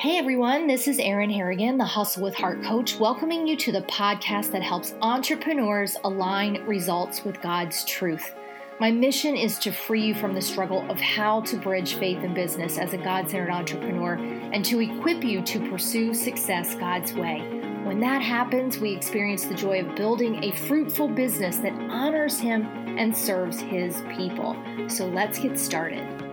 Hey everyone, this is Erin Harrigan, the Hustle with Heart coach, welcoming you to the podcast that helps entrepreneurs align results with God's truth. My mission is to free you from the struggle of how to bridge faith and business as a God centered entrepreneur and to equip you to pursue success God's way. When that happens, we experience the joy of building a fruitful business that honors Him and serves His people. So let's get started.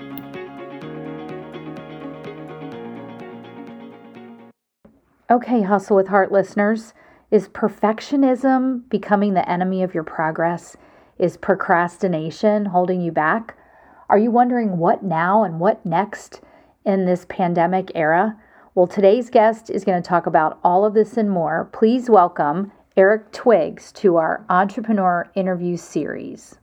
Okay, Hustle with Heart listeners, is perfectionism becoming the enemy of your progress? Is procrastination holding you back? Are you wondering what now and what next in this pandemic era? Well, today's guest is going to talk about all of this and more. Please welcome Eric Twiggs to our Entrepreneur Interview Series.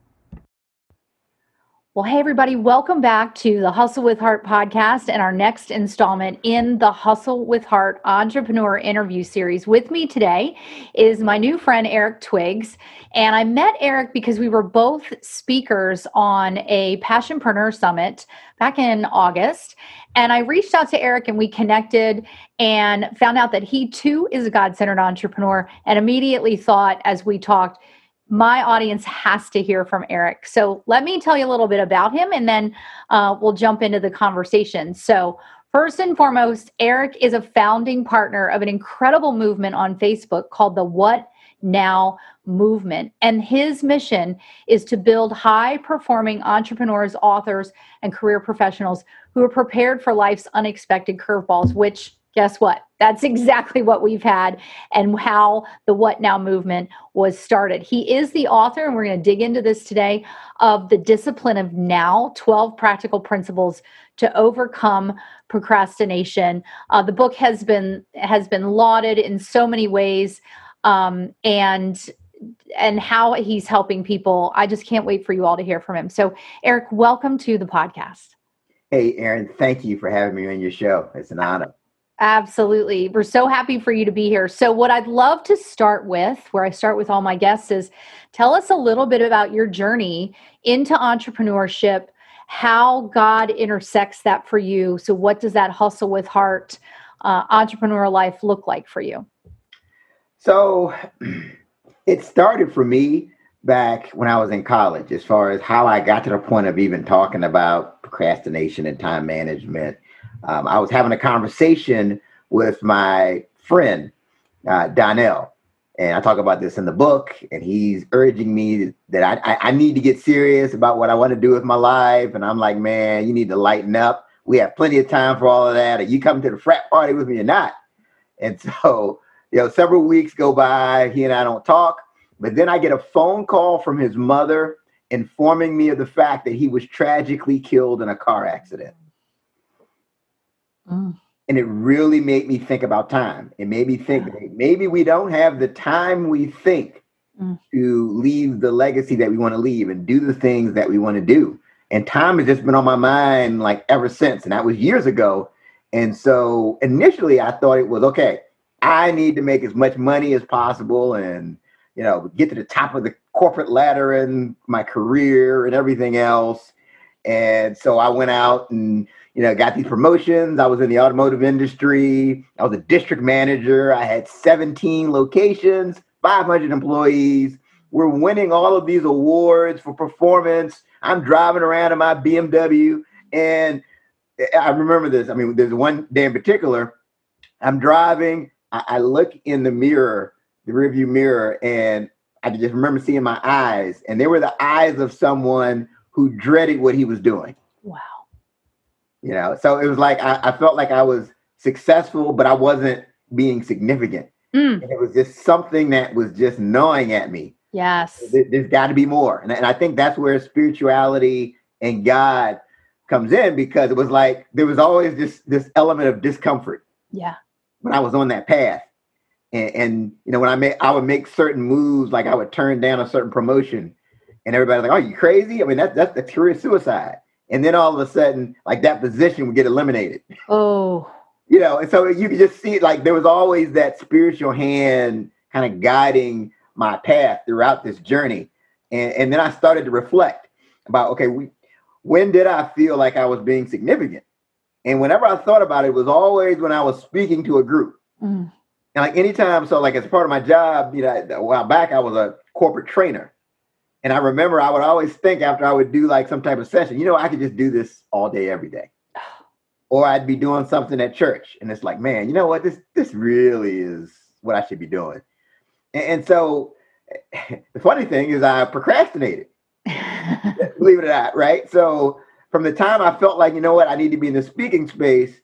Well, hey, everybody, welcome back to the Hustle with Heart podcast and our next installment in the Hustle with Heart Entrepreneur Interview Series. With me today is my new friend, Eric Twiggs. And I met Eric because we were both speakers on a Passionpreneur Summit back in August. And I reached out to Eric and we connected and found out that he too is a God centered entrepreneur and immediately thought, as we talked, my audience has to hear from Eric. So let me tell you a little bit about him and then uh, we'll jump into the conversation. So, first and foremost, Eric is a founding partner of an incredible movement on Facebook called the What Now Movement. And his mission is to build high performing entrepreneurs, authors, and career professionals who are prepared for life's unexpected curveballs, which guess what? That's exactly what we've had and how the What Now movement was started. He is the author, and we're going to dig into this today, of The Discipline of Now 12 Practical Principles to Overcome Procrastination. Uh, the book has been has been lauded in so many ways. Um, and and how he's helping people. I just can't wait for you all to hear from him. So, Eric, welcome to the podcast. Hey, Erin, thank you for having me on your show. It's an honor. Absolutely. We're so happy for you to be here. So, what I'd love to start with, where I start with all my guests, is tell us a little bit about your journey into entrepreneurship, how God intersects that for you. So, what does that hustle with heart uh, entrepreneur life look like for you? So, it started for me back when I was in college, as far as how I got to the point of even talking about procrastination and time management um, I was having a conversation with my friend uh, Donnell, and I talk about this in the book. And he's urging me that I, I, I need to get serious about what I want to do with my life. And I'm like, man, you need to lighten up. We have plenty of time for all of that. Are you coming to the frat party with me or not? And so, you know, several weeks go by. He and I don't talk. But then I get a phone call from his mother informing me of the fact that he was tragically killed in a car accident. Mm. And it really made me think about time. It made me think yeah. maybe we don't have the time we think mm. to leave the legacy that we want to leave and do the things that we want to do. And time has just been on my mind like ever since. And that was years ago. And so initially I thought it was okay, I need to make as much money as possible and you know get to the top of the corporate ladder in my career and everything else. And so I went out and you know, got these promotions. I was in the automotive industry. I was a district manager. I had 17 locations, 500 employees. We're winning all of these awards for performance. I'm driving around in my BMW. And I remember this. I mean, there's one day in particular. I'm driving. I, I look in the mirror, the rearview mirror, and I just remember seeing my eyes. And they were the eyes of someone who dreaded what he was doing. Wow you know? So it was like I, I, felt like i was successful but i wasn't being significant. Mm. it was just something that was just gnawing at me. Yes. There, has got to be more. And, and i think that's where spirituality and god comes in because it was like there was always this this element of discomfort. Yeah. When i was on that path. And, and you know when i made i would make certain moves like i would turn down a certain promotion and everybody's like oh you crazy? I mean that's that's the career suicide and then all of a sudden, like that position would get eliminated. Oh. You know, and so you could just see like there was always that spiritual hand kind of guiding my path throughout this journey. And, and then I started to reflect about, okay, we, when did I feel like I was being significant? And whenever I thought about it, it was always when I was speaking to a group. Mm. And like anytime, so like as part of my job, you know, a while back, I was a corporate trainer. And I remember I would always think after I would do like some type of session, you know, I could just do this all day, every day. Or I'd be doing something at church. And it's like, man, you know what? This this really is what I should be doing. And, and so the funny thing is I procrastinated. Believe it or not, right? So from the time I felt like, you know what, I need to be in the speaking space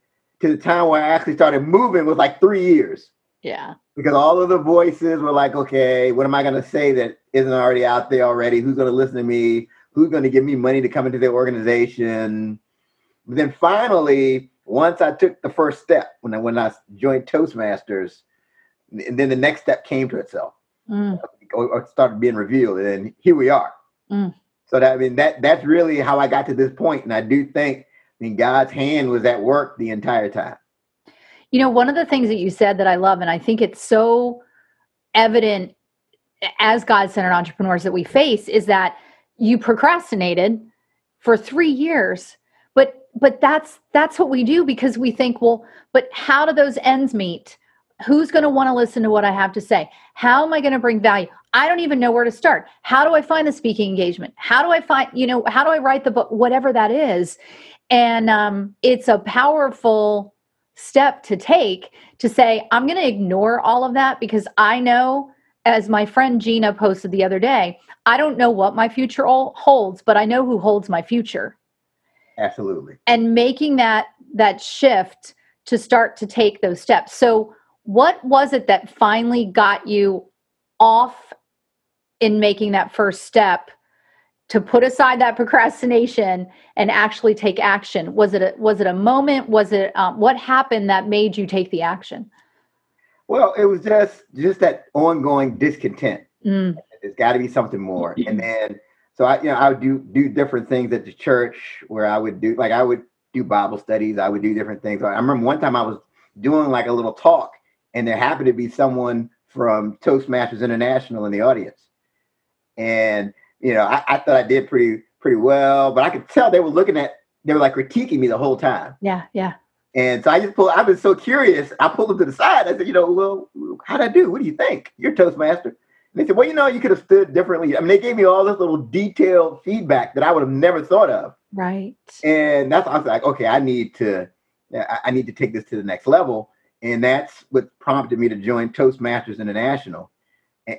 to the time where I actually started moving was like three years. Yeah. Because all of the voices were like, okay, what am I going to say that isn't already out there already? Who's going to listen to me? Who's going to give me money to come into their organization? But then finally, once I took the first step, when I when I joined Toastmasters, and then the next step came to itself, Mm. or, or started being revealed, and here we are. Mm. So that I mean that that's really how I got to this point, and I do think I mean God's hand was at work the entire time. You know, one of the things that you said that I love, and I think it's so evident as God centered entrepreneurs that we face, is that you procrastinated for three years. But but that's that's what we do because we think, well, but how do those ends meet? Who's going to want to listen to what I have to say? How am I going to bring value? I don't even know where to start. How do I find the speaking engagement? How do I find, you know, how do I write the book? Whatever that is. And um, it's a powerful step to take to say, I'm going to ignore all of that because I know, as my friend Gina posted the other day, I don't know what my future hol- holds, but I know who holds my future. Absolutely. And making that that shift to start to take those steps. So, what was it that finally got you off in making that first step to put aside that procrastination and actually take action? Was it a, was it a moment? Was it um, what happened that made you take the action? Well, it was just just that ongoing discontent. Mm, There's got to be something more. And then so I you know I would do do different things at the church where I would do like I would do Bible studies. I would do different things. I remember one time I was doing like a little talk, and there happened to be someone from Toastmasters International in the audience, and you know I, I thought I did pretty pretty well, but I could tell they were looking at they were like critiquing me the whole time. yeah, yeah. And so I just pulled, I've been so curious. I pulled them to the side. I said, you know, well, how'd I do? What do you think? You're Toastmaster. And they said, well, you know, you could have stood differently. I mean, they gave me all this little detailed feedback that I would have never thought of. Right. And that's, I was like, okay, I need to, I I need to take this to the next level. And that's what prompted me to join Toastmasters International.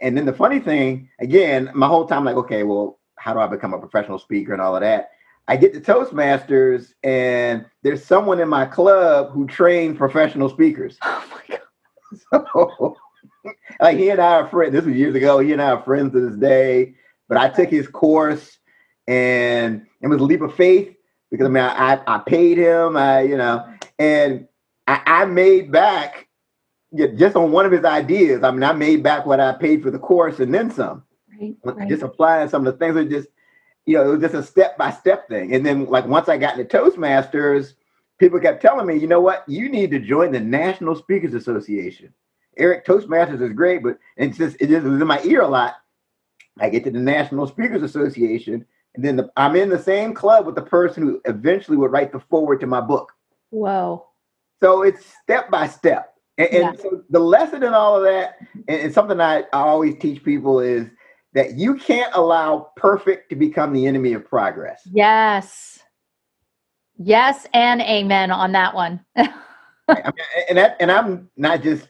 And, then the funny thing, again, my whole time, like, okay, well, how do I become a professional speaker and all of that? I get to Toastmasters, and there's someone in my club who trained professional speakers. Oh my god. So, like he and I are friends. This was years ago. He and I are friends to this day. But I took his course, and it was a leap of faith because I mean I I, I paid him. I you know, and I, I made back yeah, just on one of his ideas. I mean I made back what I paid for the course and then some. Right. right. Just applying some of the things. Are just you know it was just a step by step thing. And then like once I got into Toastmasters, people kept telling me, you know what, you need to join the National Speakers Association. Eric Toastmasters is great, but it's just it just was in my ear a lot. I get to the National Speakers Association, and then the, I'm in the same club with the person who eventually would write the foreword to my book. Whoa. So it's step by step. And, and Yeah. so the lesson in all of that, and, and something I, I always teach people is that you can't allow perfect to become the enemy of progress. Yes. Yes and amen on that one. I mean, and that, and I'm not just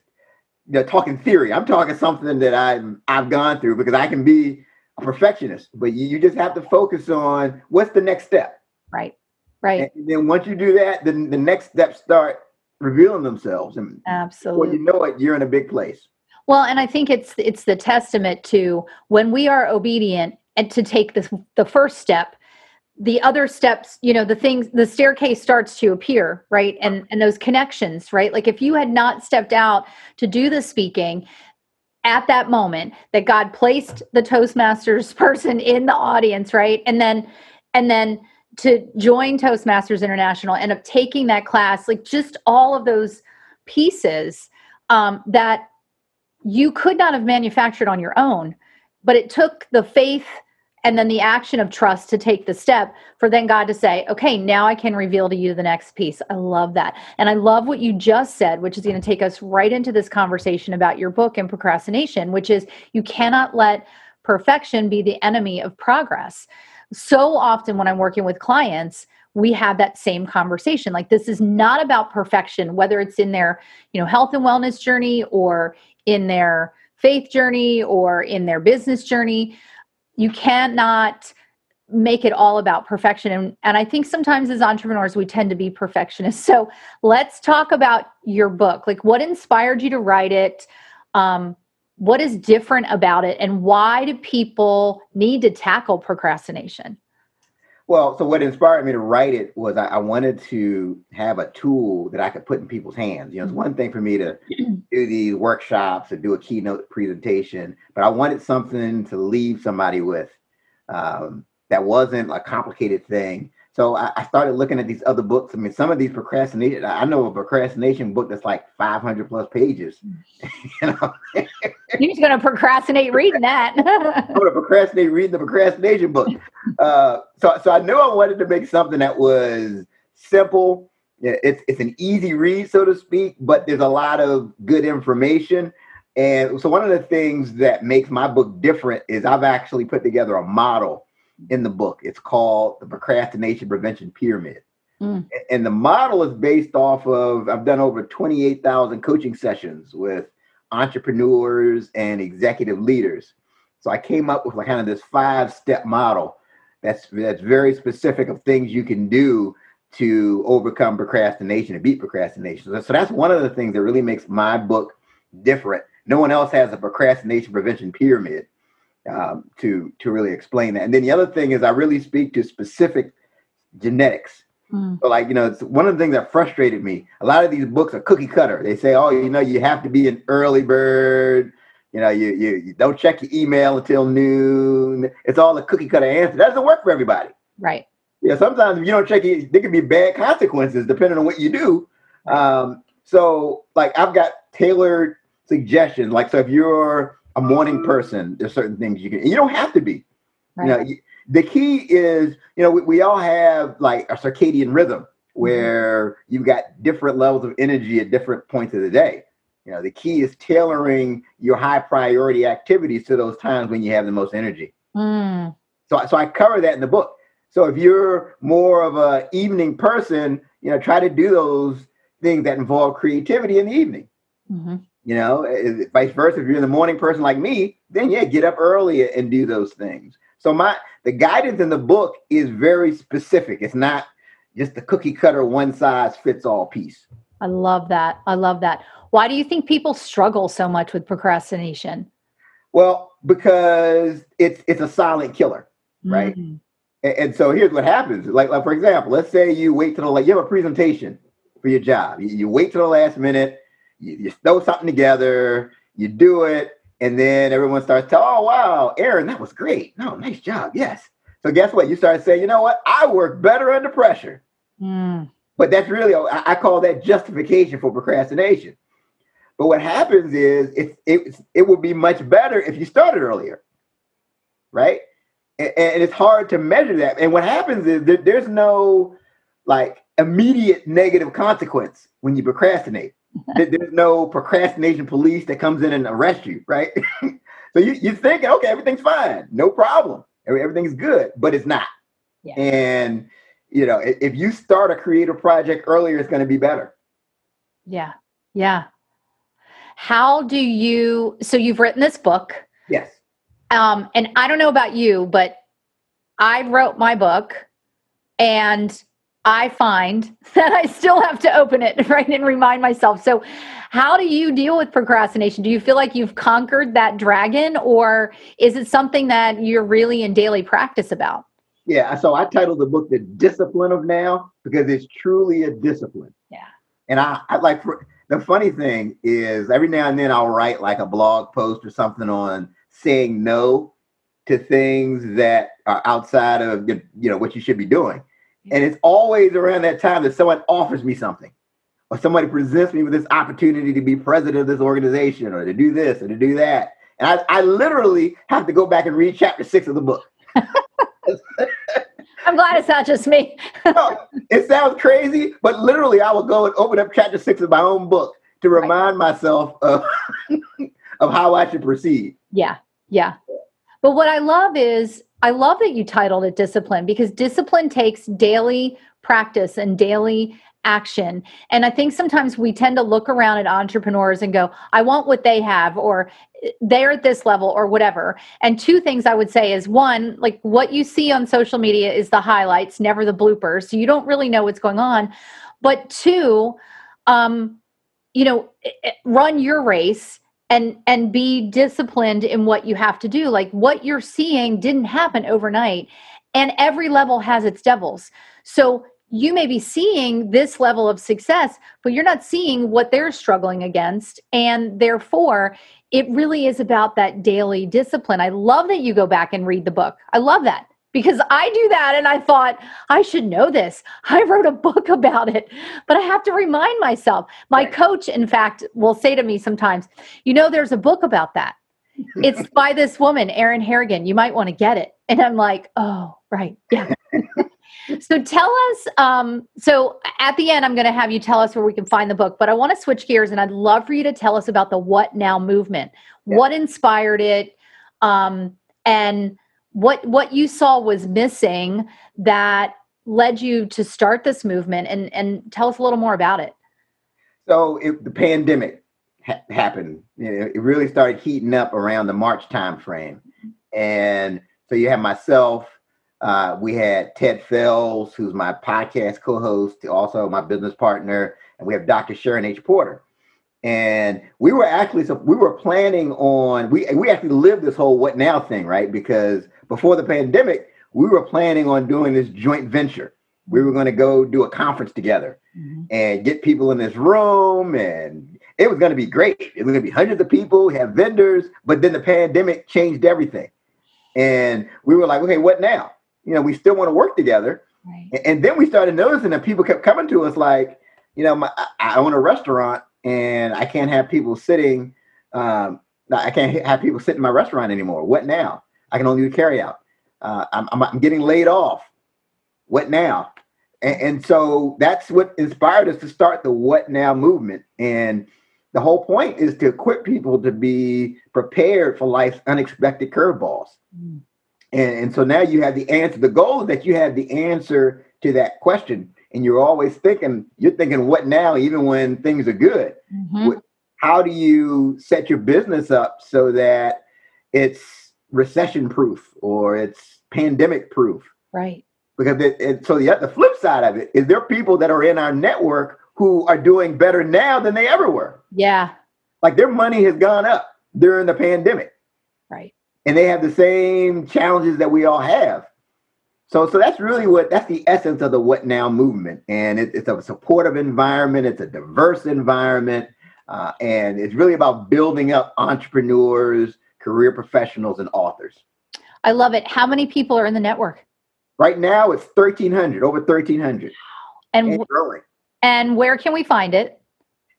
you know, talking theory. I'm talking something that I've I've gone through because I can be a perfectionist, but you, you just have to focus on what's the next step. right. Right. And then once you do that, then the next steps start revealing themselves, and Absolutely. you know it, you're in a big place. Well, and I think it's it's the testament to when we are obedient and to take this the first step, the other steps, you know, the things the staircase starts to appear, right? And and those connections, right? Like if you had not stepped out to do the speaking at that moment that God placed the Toastmasters person in the audience, right? And then and then to join Toastmasters International and of taking that class, like just all of those pieces um, that you could not have manufactured on your own but it took the faith and then the action of trust to take the step for then God to say, okay, now I can reveal to you the next piece. I love that. And I love what you just said, which is going to take us right into this conversation about your book and procrastination, which is you cannot let perfection be the enemy of progress. So often when I'm working with clients, we have that same conversation. Like this is not about perfection whether it's in their you know health and wellness journey or in their faith journey or in their business journey. You cannot make it all about perfection and, and i think sometimes as entrepreneurs we tend to be perfectionists. So let's talk about your book. Like what inspired you to write it? Um, what is different about it and why do people need to tackle procrastination? Well so what inspired me to write it was I, I, wanted to have a tool that i could put in people's hands. You know it's one thing for me to do these workshops and do a keynote presentation but i wanted something to leave somebody with um, that wasn't a complicated thing. So I, I, started looking at these other books. I mean, some of these procrastination, I know a procrastination book that's like 500 plus pages. you know? You're going to procrastinate reading that. I'm going to procrastinate reading the procrastination book. Uh, so, so I knew I wanted to make something that was simple. It's, it's an easy read, so to speak, but there's a lot of good information. And so one of the things that makes my book different is I've actually put together a model in the book. It's called the Procrastination Prevention Pyramid. Mm. And the model is based off of, I've done over 28,000 coaching sessions with entrepreneurs and executive leaders. So I came up with like kind of this five step model that's that's very specific of things you can do to overcome procrastination and beat procrastination. So, so that's one of the things that really makes my book different. No one else has a procrastination prevention pyramid um, to to really explain that. And then the other thing is I really speak to specific genetics. Mm. So like you know, it's one of the things that frustrated me. A lot of these books are cookie cutter. They say, oh, you know, you have to be an early bird. You know, you you, you don't check your email until noon. It's all a cookie cutter answer. That doesn't work for everybody. Right. Yeah. Sometimes if you don't check it, there can be bad consequences depending on what you do. Um, so like I've got tailored suggestions. Like so, if you're a morning person, there's certain things you can. you don't have to be. Right. You know, you, the key is, you know, we, we, all have like a circadian rhythm where mm-hmm. you've got different levels of energy at different points of the day. You know, the key is tailoring your high priority activities to those times when you have the most energy. Mm. So, so I cover that in the book. So if you're more of a evening person, you know, try to do those things that involve creativity in the evening. Mm-hmm. You know, vice versa. If you're the morning person like me, then yeah, get up early and do those things. So my the guidance in the book is very specific. It's not just the cookie cutter one size fits all piece. I love that. I love that. Why do you think people struggle so much with procrastination? Well, because it's it's a silent killer, right? Mm-hmm. And, and, so here's what happens. Like, like for example, let's say you wait till the like you have a presentation for your job. You, you wait till the last minute you, you throw something together, you do it, and then everyone starts to, oh wow, Erin, that was great. No, nice job. Yes. So guess what? You start saying, you know what? I work better under pressure. Mm. But that's really I, call that justification for procrastination. But what happens is it, it, it would be much better if you started earlier. Right? And, and it's hard to measure that. And what happens is that there's no like immediate negative consequence when you procrastinate. There's no procrastination police that comes in and arrests you, right? so you, you're thinking, okay, everything's fine, no problem, everything's good, but it's not. Yeah. And you know, if you start a creative project earlier, it's going to be better. Yeah, yeah. How do you? So you've written this book. Yes. Um, and I don't know about you, but I wrote my book, and I find that I still have to open it, right, and remind myself. So, how do you deal with procrastination? Do you feel like you've conquered that dragon, or is it something that you're really in daily practice about? Yeah, so I titled the book "The Discipline of Now" because it's truly a discipline. Yeah, and I, I like the funny thing is every now and then I'll write like a blog post or something on saying no to things that are outside of you know what you should be doing and it's always around that time that someone offers me something or somebody presents me with this opportunity to be president of this organization or to do this or to do that. And I, I literally have to go back and read chapter six of the book. I'm glad it's not just me. no, it sounds crazy, but literally, I will go and open up chapter six of my own book to remind right. myself of, of how I should proceed. Yeah, yeah. But what I love is, I love that you titled it discipline because discipline takes daily practice and daily action. And I think sometimes we tend to look around at entrepreneurs and go, I want what they have, or they're at this level, or whatever. And two things I would say is one, like what you see on social media is the highlights, never the bloopers. So you don't really know what's going on. But two, um, you know, run your race and and be disciplined in what you have to do like what you're seeing didn't happen overnight and every level has its devils so you may be seeing this level of success, but you're not seeing what they're struggling against. And therefore, it really is about that daily discipline. I love that you go back and read the book. I love that because I do that and I thought, I should know this. I wrote a book about it, but I have to remind myself. My right. coach, in fact, will say to me sometimes, You know, there's a book about that. it's by this woman, Erin Harrigan. You might want to get it. And I'm like, Oh, right. Yeah. so tell us um, so at the end i'm going to have you tell us where we can find the book but i want to switch gears and i'd love for you to tell us about the what now movement yeah. what inspired it um, and what what you saw was missing that led you to start this movement and and tell us a little more about it so it, the pandemic ha- happened you know, it really started heating up around the march time frame and so you have myself uh, we had Ted Fells, who's my podcast co-host, also my business partner, and we have Dr. Sharon H. Porter. And we were actually so we were planning on we we actually lived this whole what now thing, right? Because before the pandemic, we were planning on doing this joint venture. We were going to go do a conference together mm-hmm. and get people in this room and it was going to be great. It was going to be hundreds of people, have vendors, but then the pandemic changed everything. And we were like, okay, what now? you know, we still want to work together. Right. And then we started noticing that people kept coming to us like, you know, my, I own a restaurant and I can't have people sitting. Um, I can't have people sit in my restaurant anymore. What now? I can only do carry out. Uh, I'm, I'm, I'm, getting laid off. What now? And, and, so that's what inspired us to start the What Now movement. And the whole point is to equip people to be prepared for life's unexpected curveballs. Mm. And, and so now you have the answer. The goal is that you have the answer to that question. And you're always thinking, you're thinking, what now, even when things are good? Mm-hmm. How do you set your business up so that it's recession proof or it's pandemic proof? Right. Because it, it, so the, the flip side of it is there are people that are in our network who are doing better now than they ever were. Yeah. Like their money has gone up during the pandemic. Right and they have the same challenges that we all have. So, so that's really what that's the essence of the What Now movement, and it, it's a supportive environment. It's a diverse environment, uh, and it's really about building up entrepreneurs, career professionals, and authors. I love it. How many people are in the network? Right now, it's thirteen hundred, over thirteen hundred, and, and growing. And where can we find it?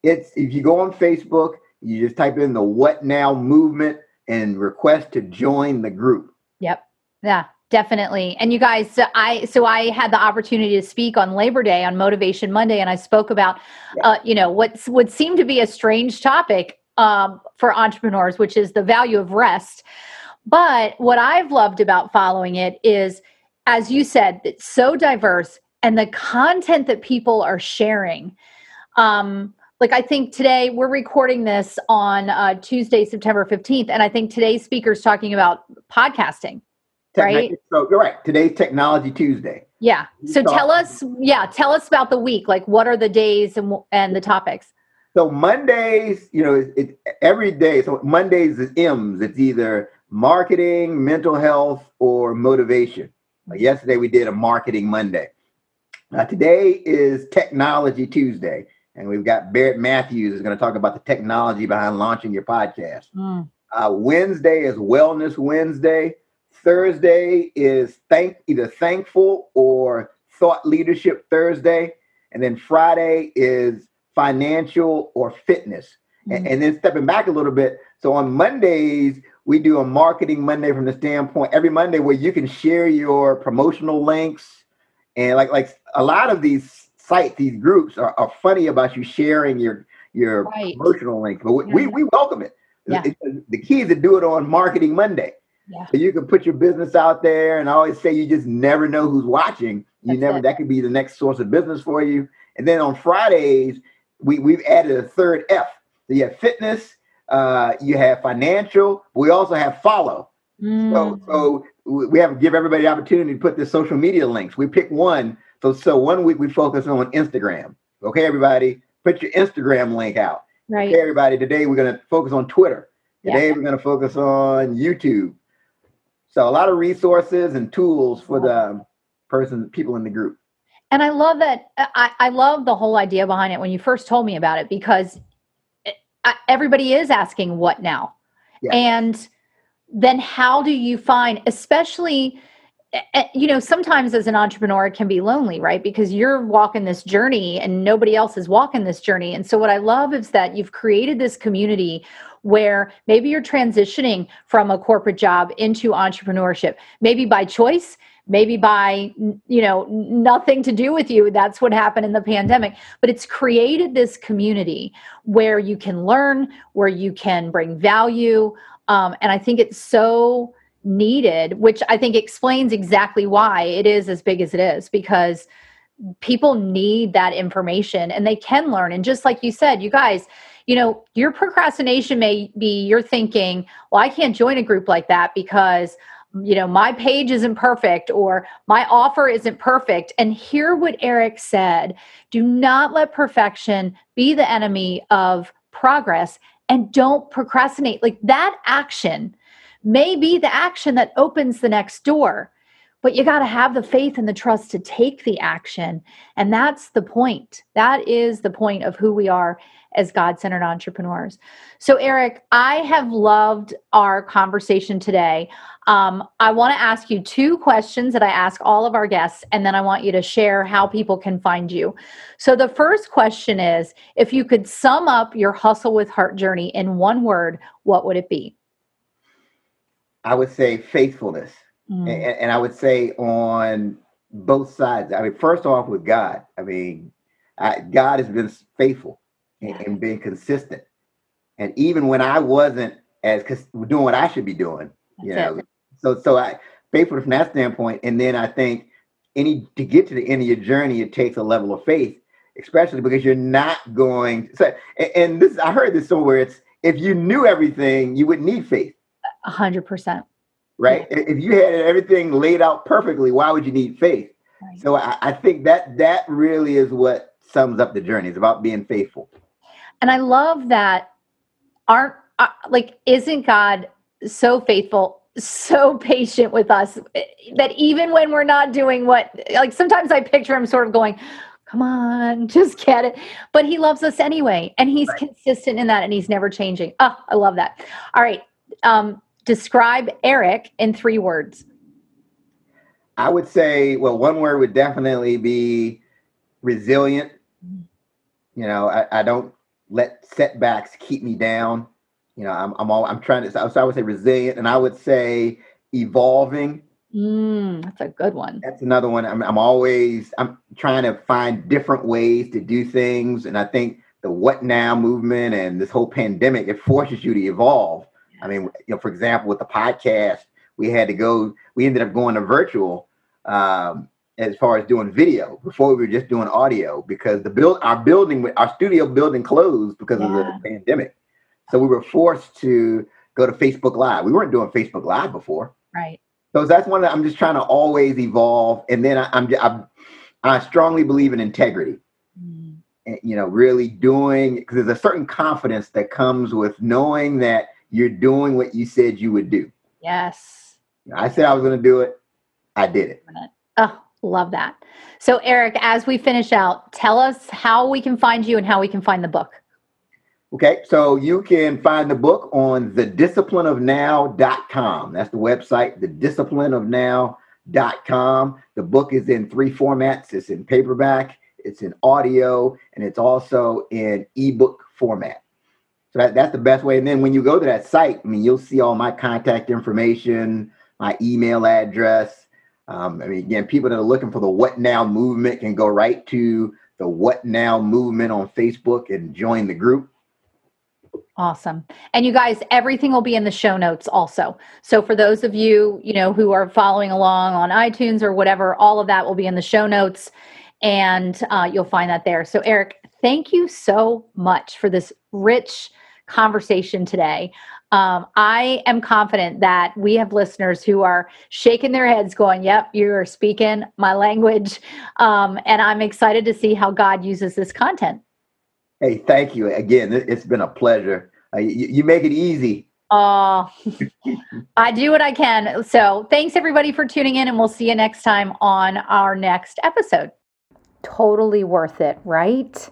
It's if you go on Facebook, you just type in the What Now movement and request to join the group. Yep. Yeah, definitely. And you guys, so I so I had the opportunity to speak on Labor Day on Motivation Monday, and I spoke about, yeah. uh, you know, what would seem to be a strange topic um, for entrepreneurs, which is the value of rest. But what I've loved about following it is, as you said, it's so diverse, and the content that people are sharing. Um, like I think today we're recording this on uh, Tuesday, September 15th, and I think today's speaker is talking about podcasting. Right? So you're right. Today's Technology Tuesday. Yeah. So tell us, yeah, tell us about the week. Like, what are the days and and the topics? So Mondays, you know, it, it, every day. So Mondays is M's. It's either marketing, mental health, or motivation. Like yesterday we did a marketing Monday. Uh, today is Technology Tuesday. And we've got Barrett Matthews is going to talk about the technology behind launching your podcast. Mm. Uh, Wednesday is Wellness Wednesday. Thursday is thank either thankful or thought leadership Thursday, and then Friday is financial or fitness. Mm. And, and then stepping back a little bit, so on Mondays we do a marketing Monday from the standpoint every Monday where you can share your promotional links and like like a lot of these sites, these groups are, are funny about you sharing your your right. promotional links, but we, yeah. we, we welcome it. Yeah. The key is to do it on Marketing Monday. Yeah. So you can put your business out there, and I always say you just never know who's watching. You That's never it. that could be the next source of business for you. And then on Fridays, we we've added a third F. So you have fitness, uh, you have financial. We also have follow. Mm. So so we have to give everybody the opportunity to put the social media links. We pick one. So so one week we focus on Instagram. Okay, everybody, put your Instagram link out. Right. Okay, everybody. Today we're going to focus on Twitter. Today yeah. we're going to focus on YouTube. So a lot of resources and tools for the person, people in the group. And I love that. Uh, I, I love the whole idea behind it when you first told me about it because it, I, everybody is asking what now, yeah. and then how do you find, especially eh, eh, you know sometimes as an entrepreneur it can be lonely right because you're walking this journey and nobody else is walking this journey and so what i love is that you've created this community where maybe you're transitioning from a corporate job into entrepreneurship maybe by choice maybe by you know nothing to do with you that's what happened in the pandemic but it's created this community where you can learn where you can bring value um, and i think it's so needed, which I think explains exactly why it is as big as it is because people need that information and they can learn. And just like you said, you guys, you know, your procrastination may be you're thinking, well, I can't join a group like that because you know my page isn't perfect or my offer isn't perfect. And hear what eric said. Do not let perfection be the enemy of progress and don't procrastinate. Like that action may be the action that opens the next door. But you got to have the faith and the trust to take the action. And that's the point. That is the point of who we are as God centered entrepreneurs. So, Eric, I have loved our conversation today. Um, I want to ask you two questions that I ask all of our guests, and then I want you to share how people can find you. So, the first question is if you could sum up your hustle with heart journey in one word, what would it be? I would say faithfulness. Mm. And, and, I would say on both sides. I mean, first off, with God, I mean, I, God has been faithful and, and been consistent. And even when I wasn't as doing what I should be doing, That's you know, it. so so I faithful from that standpoint. And then I think any to get to the end of your journey, it takes a level of faith, especially because you're not going. So, and, and this I heard this somewhere. It's if you knew everything, you wouldn't need faith. A hundred percent. Right. Yeah. If you had everything laid out perfectly, why would you need faith? Right. So I, I think that that really is what sums up the journey. It's about being faithful. And I love that. Aren't uh, like isn't God so faithful? so patient with us that even when we're not doing what like sometimes i picture him sort of going come on just get it but he loves us anyway and he's right. consistent in that and he's never changing oh i love that all right um describe Eric in three words. I would say, well, one word would definitely be resilient. You know, I, I don't let setbacks keep me down. You know, I'm I'm all I'm trying to. So I would say resilient, and I would say evolving. Mm, that's a good one. That's another one. I'm I'm always I'm trying to find different ways to do things, and I think the what now movement and this whole pandemic it forces you to evolve I mean, you know, for example, with the podcast, we had to go. We ended up going to virtual um, as far as doing video. Before we were just doing audio because the build our building, our studio building closed because yeah. of the pandemic. So we were forced to go to Facebook Live. We weren't doing Facebook Live before. Right. So that's one that I'm just trying to always evolve, and then I, I'm, I'm I strongly believe in integrity. Mm. And, you know, really doing because there's a certain confidence that comes with knowing that you're doing what you said you would do. Yes. I said I was going to do it. I did it. Oh, love that. So, Eric, as we finish out, tell us how we can find you and how we can find the book. Okay, so you can find the book on thedisciplineofnow.com. That's the website, thedisciplineofnow.com. The book is in three formats it's in paperback, it's in audio, and it's also in ebook format. So that, that's the best way. And then when you go to that site, I mean, you'll see all my contact information, my email address. Um, I mean, again, people that are looking for the What Now movement can go right to the What Now movement on Facebook and join the group. Awesome. And you guys, everything will be in the show notes also. So for those of you, you know, who are following along on iTunes or whatever, all of that will be in the show notes and uh, you'll find that there. So Eric, thank you so much for this rich conversation today. Um, I am confident that we have listeners who are shaking their heads, going, Yep, you're speaking my language. Um, and I'm excited to see how God uses this content. Hey, thank you. Again, it's been a pleasure. Uh, you, you, make it easy. Oh, I do what I can. So thanks everybody for tuning in, and we'll see you next time on our next episode. Totally worth it, right?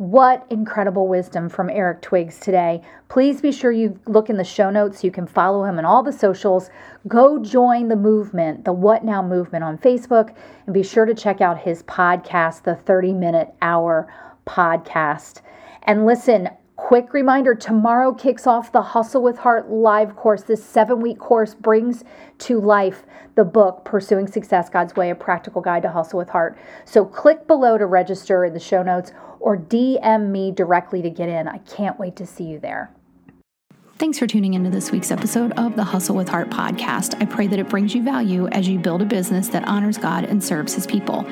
What incredible wisdom from Eric Twiggs today. Please be sure you look in the show notes. You can follow him on all the socials. Go join the movement, the What Now movement on Facebook, and be sure to check out his podcast, the 30 Minute Hour podcast. And listen, quick reminder tomorrow kicks off the Hustle with Heart live course. This seven week course brings to life the book, Pursuing Success God's Way, a practical guide to hustle with heart. So click below to register in the show notes or DM me directly to get in. I can't wait to see you there. Thanks for tuning into this week's episode of the Hustle with Heart podcast. I pray that it brings you value as you build a business that honors God and serves his people.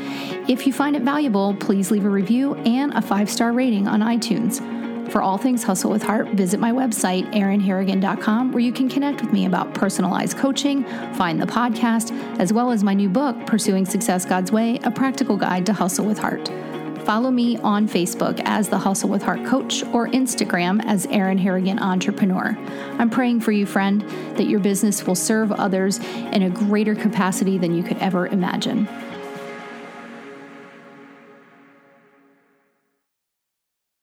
If you find it valuable, please leave a review and a five star rating on iTunes. For all things Hustle with Heart, visit my website, erinharrigan.com, where you can connect with me about personalized coaching, find the podcast, as well as my new book, Pursuing Success God's Way A Practical Guide to Hustle with Heart. Follow me on Facebook as the Hustle with Heart Coach or Instagram as Erin Harrigan Entrepreneur. I'm praying for you, friend, that your business will serve others in a greater capacity than you could ever imagine.